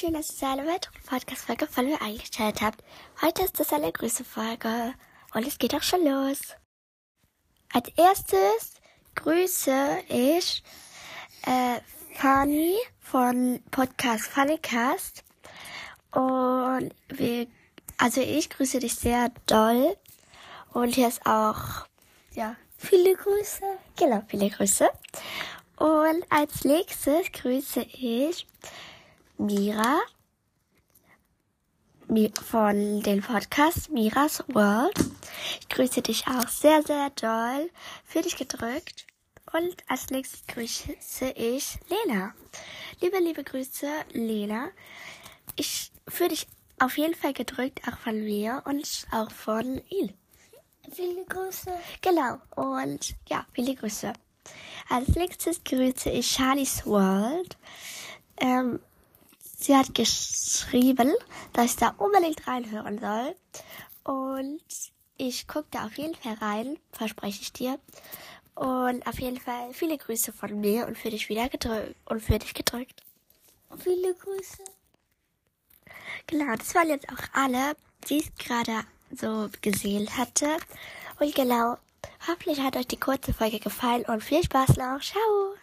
schön, dass ihr eine weitere Podcast-Folge von mir eingestellt habt. Heute ist das eine Grüße-Folge und es geht auch schon los. Als erstes grüße ich äh, Fanny von Podcast Funnycast. Und wir, also ich grüße dich sehr doll. Und hier ist auch, ja, viele Grüße. Genau, viele Grüße. Und als nächstes grüße ich Mira von dem Podcast Miras World. Ich grüße dich auch sehr, sehr doll. Für dich gedrückt. Und als nächstes grüße ich Lena. Liebe, liebe Grüße, Lena. Ich für dich auf jeden Fall gedrückt, auch von mir und auch von Il. Viele Grüße. Genau. Und ja, viele Grüße. Als nächstes grüße ich Charlie's World. Ähm, sie hat geschrieben, dass ich da unbedingt reinhören soll. Und ich gucke da auf jeden Fall rein, verspreche ich dir. Und auf jeden Fall viele Grüße von mir und für dich wieder gedrückt und für dich gedrückt. Viele Grüße. Genau, das waren jetzt auch alle, die ich gerade so gesehen hatte. Und genau, hoffentlich hat euch die kurze Folge gefallen und viel Spaß noch. Ciao.